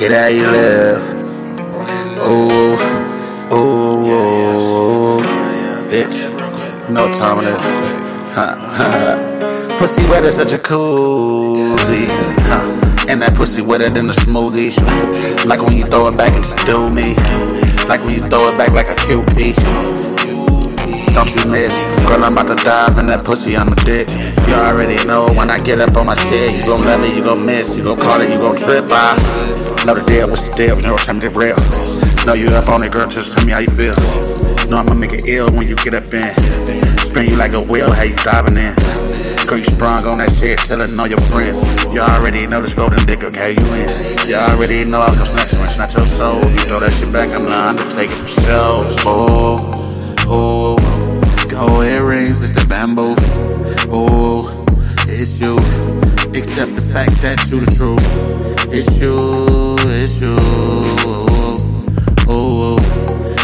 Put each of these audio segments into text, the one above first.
Get how you live. Ooh, oh, ooh, oh, ooh, bitch. You know what time it is. Huh, pussy wet such a jacuzzi. Huh. And that pussy wetter than a smoothie. Like when you throw it back and just do me. Like when you throw it back like a QP. Don't you miss, girl, I'm about to dive in that pussy on the dick. You already know when I get up on my shit, you gon' love me, you gon' miss, you gon' call it, you gon' trip. I know the deal, what's the deal? You know what time it real. Know you up on it, girl, just tell me how you feel. Know I'ma make it ill when you get up in. Spin you like a wheel, how you diving in. Girl, you sprung on that shit, tellin' all your friends. You already know this golden dick carry you in. You already know I was gonna snatch snatch your soul. You throw that shit back, I'm the undertaker for sure. Oh. Earrings, it's the bamboo. Oh, it's you. Accept the fact that you the truth. It's you, it's you. Oh,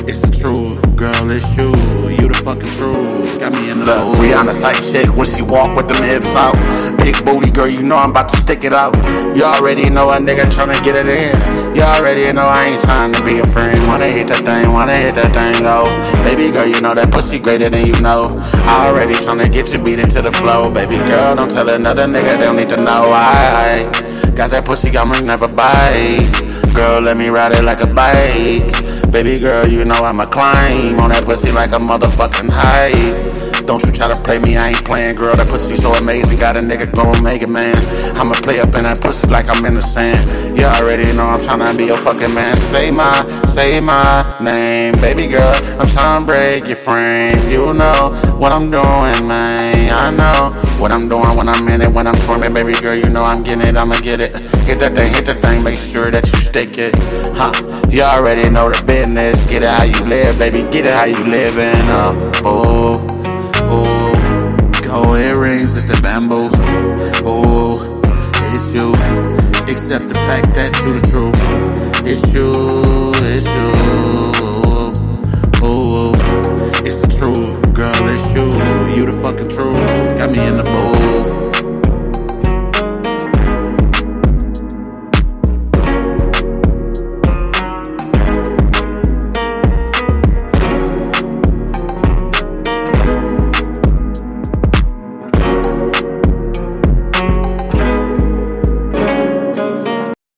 it's the truth, girl, it's you. You the fucking truth. Got me in the Look, Rihanna type chick when she walk with them hips out. Big booty girl, you know I'm about to stick it out. You already know a nigga tryna get it in. You already know I ain't trying to be a friend. Wanna hit that thing, wanna hit that thing, oh. Baby girl, you know that pussy greater than you know. I already tryna get you beat into the flow. Baby girl, don't tell another nigga, they don't need to know. I got that pussy, me never bite. Girl, let me ride it like a bike. Baby girl, you know I'ma climb on that pussy like a motherfucking height. Don't you try to play me, I ain't playing, girl. That pussy so amazing, got a nigga going mega man. I'ma play up in that pussy like I'm in the sand. You already know I'm trying to be your fucking man. Say my, say my name, baby girl. I'm trying to break your frame. You know what I'm doing, man. I know what I'm doing when I'm in it, when I'm swimming, baby girl. You know I'm getting it, I'ma get it. Hit that thing, hit that thing, make sure that you stick it. Huh? You already know the business. Get it how you live, baby. Get it how you living. Uh, oh. issue. Except the fact that you the truth. It's Issue, issue. Ooh, oh, oh. it's the truth, girl, it's you. You the fucking truth. Got me in the mood